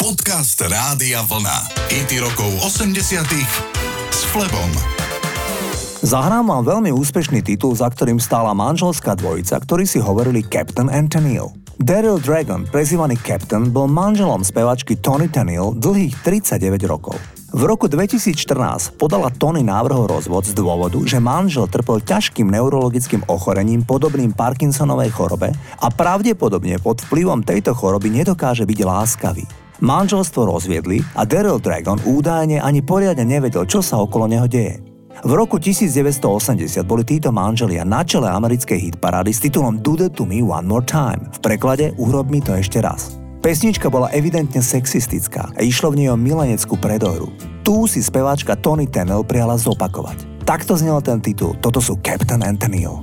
Podcast Rádia Vlna. IT rokov 80 s Flebom. Zahrám vám veľmi úspešný titul, za ktorým stála manželská dvojica, ktorí si hovorili Captain and Tennille. Daryl Dragon, prezývaný Captain, bol manželom spevačky Tony Tennille dlhých 39 rokov. V roku 2014 podala Tony návrh o rozvod z dôvodu, že manžel trpel ťažkým neurologickým ochorením podobným Parkinsonovej chorobe a pravdepodobne pod vplyvom tejto choroby nedokáže byť láskavý. Manželstvo rozviedli a Daryl Dragon údajne ani poriadne nevedel, čo sa okolo neho deje. V roku 1980 boli títo manželia na čele americkej hitparády s titulom Do That To Me One More Time. V preklade Urob mi to ešte raz. Pesnička bola evidentne sexistická a išlo v nej o mileneckú predohru. Tu si speváčka Tony Tennell priala zopakovať. Takto znel ten titul. Toto sú Captain Antonio.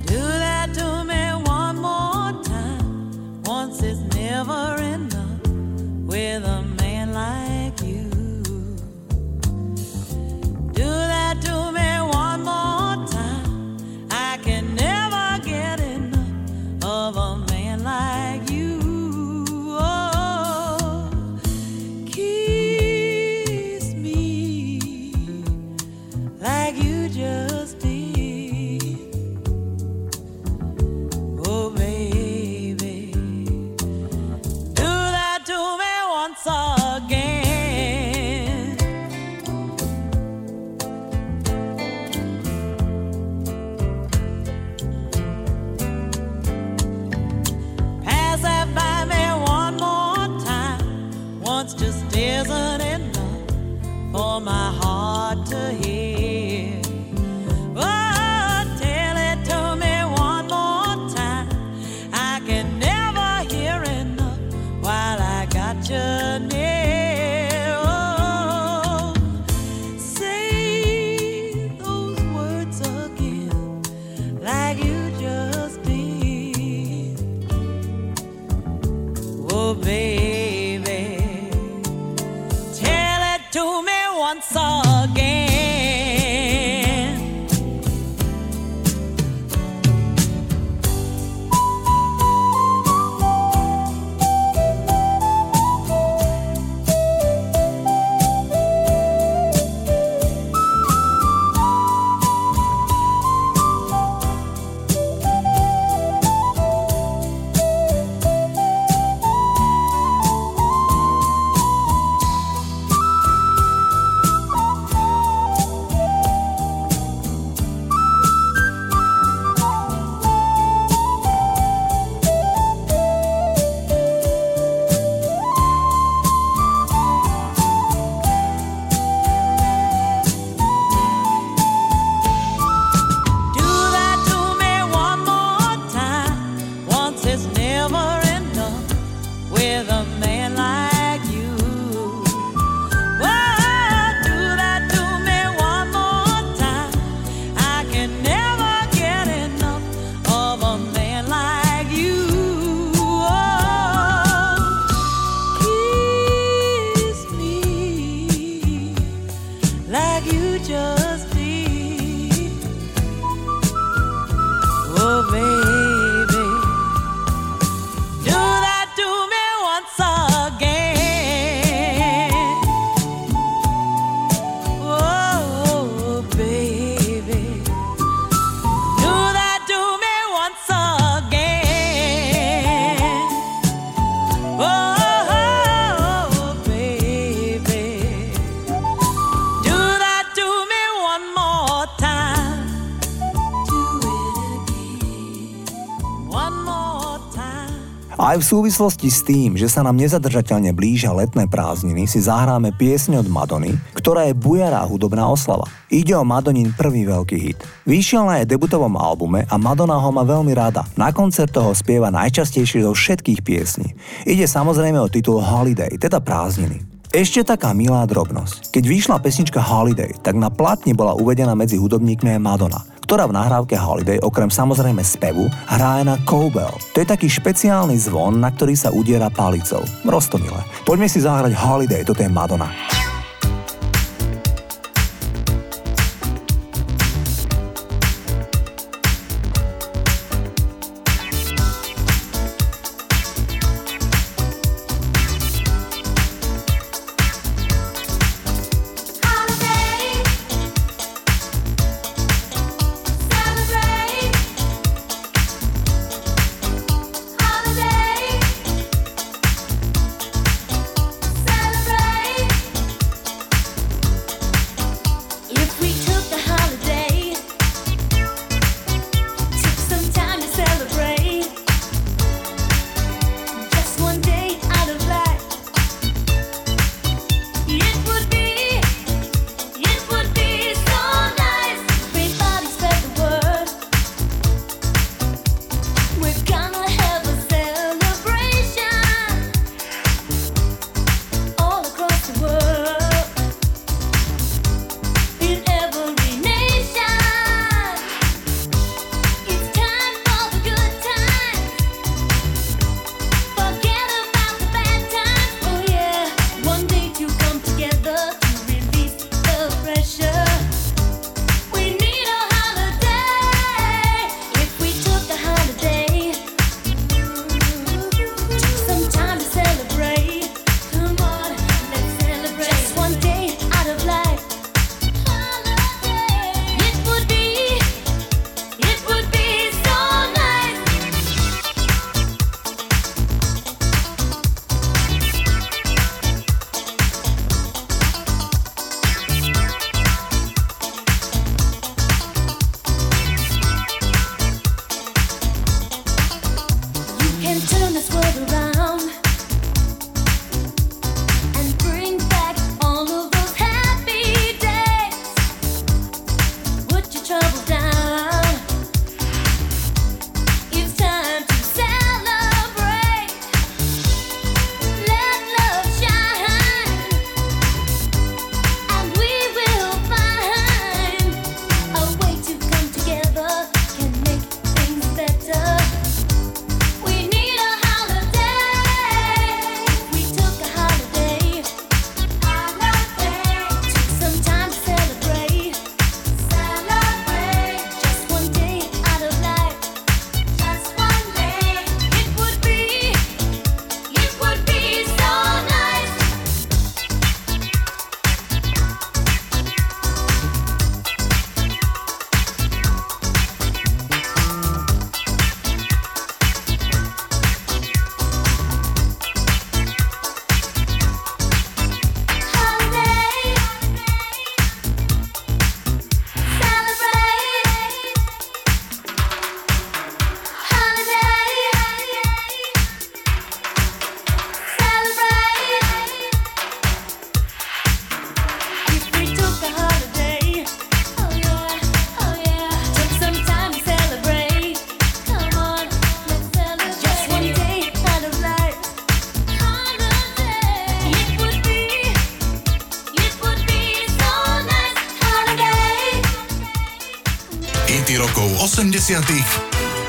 V súvislosti s tým, že sa nám nezadržateľne blížia letné prázdniny, si zahráme piesň od Madony, ktorá je bujará hudobná oslava. Ide o Madonin prvý veľký hit. Vyšiel na jej debutovom albume a Madonna ho má veľmi rada. Na koncertoch ho spieva najčastejšie zo všetkých piesní. Ide samozrejme o titul Holiday, teda prázdniny. Ešte taká milá drobnosť. Keď vyšla pesnička Holiday, tak na platni bola uvedená medzi hudobníkmi aj Madonna ktorá v nahrávke Holiday okrem samozrejme spevu hrá aj na cowbell. To je taký špeciálny zvon, na ktorý sa udiera palicou. Rostomile. Poďme si zahrať Holiday, toto je Madonna.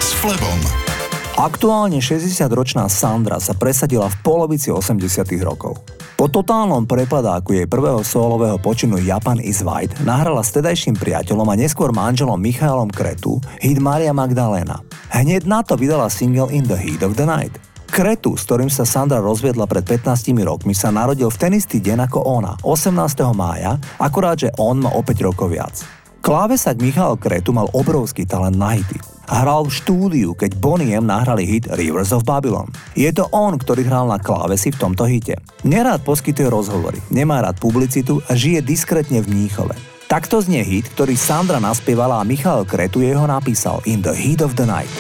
S Flebom. Aktuálne 60-ročná Sandra sa presadila v polovici 80 rokov. Po totálnom prepadáku jej prvého solového počinu Japan is White nahrala s tedajším priateľom a neskôr manželom Michailom Kretu hit Maria Magdalena. Hneď na to vydala single In the Heat of the Night. Kretu, s ktorým sa Sandra rozviedla pred 15 rokmi, sa narodil v ten istý deň ako ona, 18. mája, akurát, že on má o 5 rokov viac. Klávesak Michal Kretu mal obrovský talent na hity. Hral v štúdiu, keď Bonnie M nahrali hit Rivers of Babylon. Je to on, ktorý hral na klávesi v tomto hite. Nerád poskytuje rozhovory, nemá rád publicitu a žije diskrétne v Mníchove. Takto znie hit, ktorý Sandra naspievala a Michal Kretu jeho napísal In the Heat of the Night.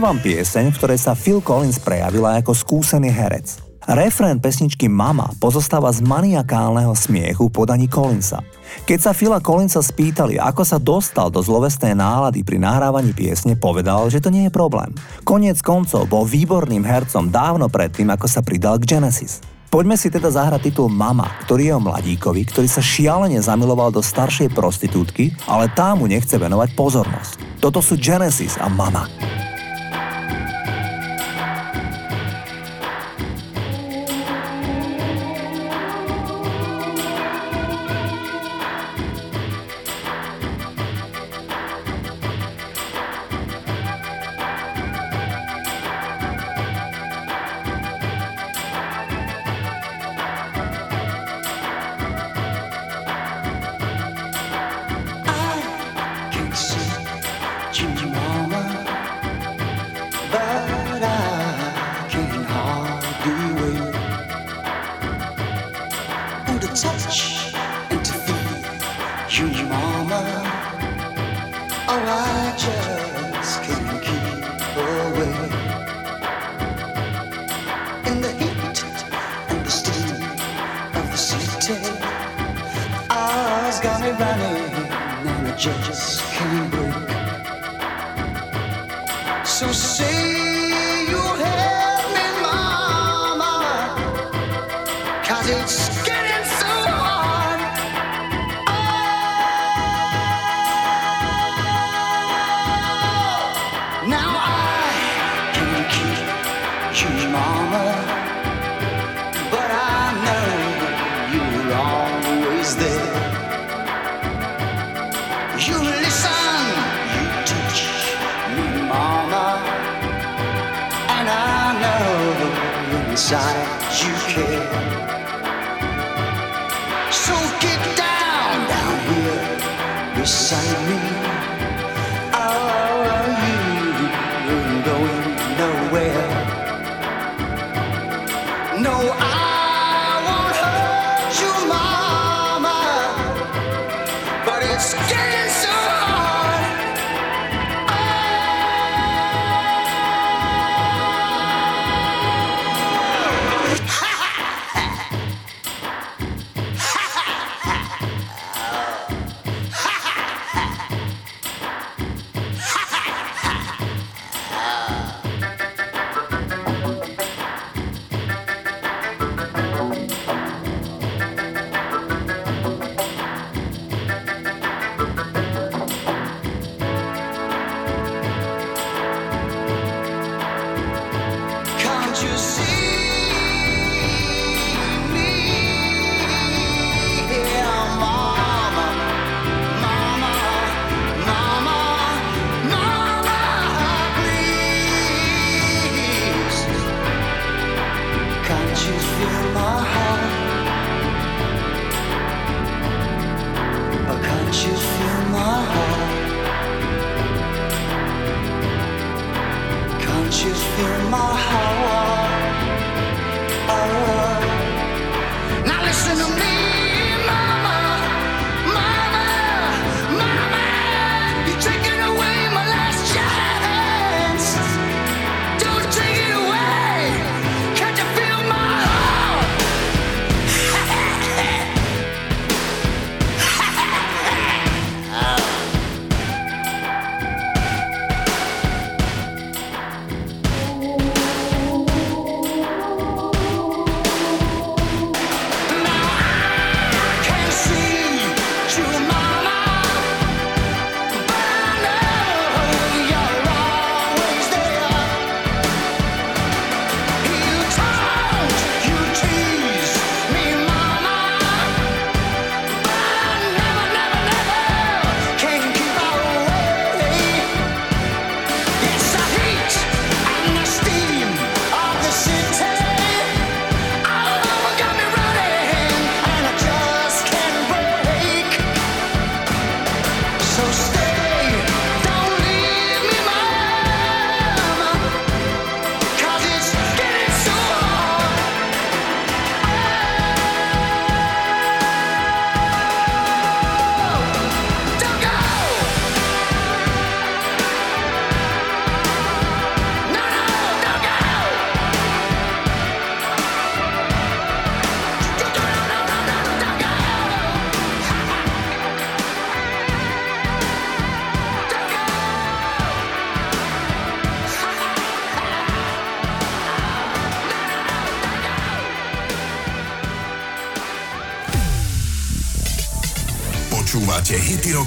Zahrám vám pieseň, v ktorej sa Phil Collins prejavila ako skúsený herec. Refrén pesničky Mama pozostáva z maniakálneho smiechu podaní Collinsa. Keď sa Phila Collinsa spýtali, ako sa dostal do zlovestnej nálady pri nahrávaní piesne, povedal, že to nie je problém. Koniec koncov bol výborným hercom dávno predtým, ako sa pridal k Genesis. Poďme si teda zahrať titul Mama, ktorý je o mladíkovi, ktorý sa šialene zamiloval do staršej prostitútky, ale tá mu nechce venovať pozornosť. Toto sú Genesis a Mama. and the judges can't breathe. You listen, you teach me, Mama. And I know inside you care.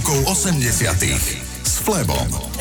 Rokov 80 s Flebom.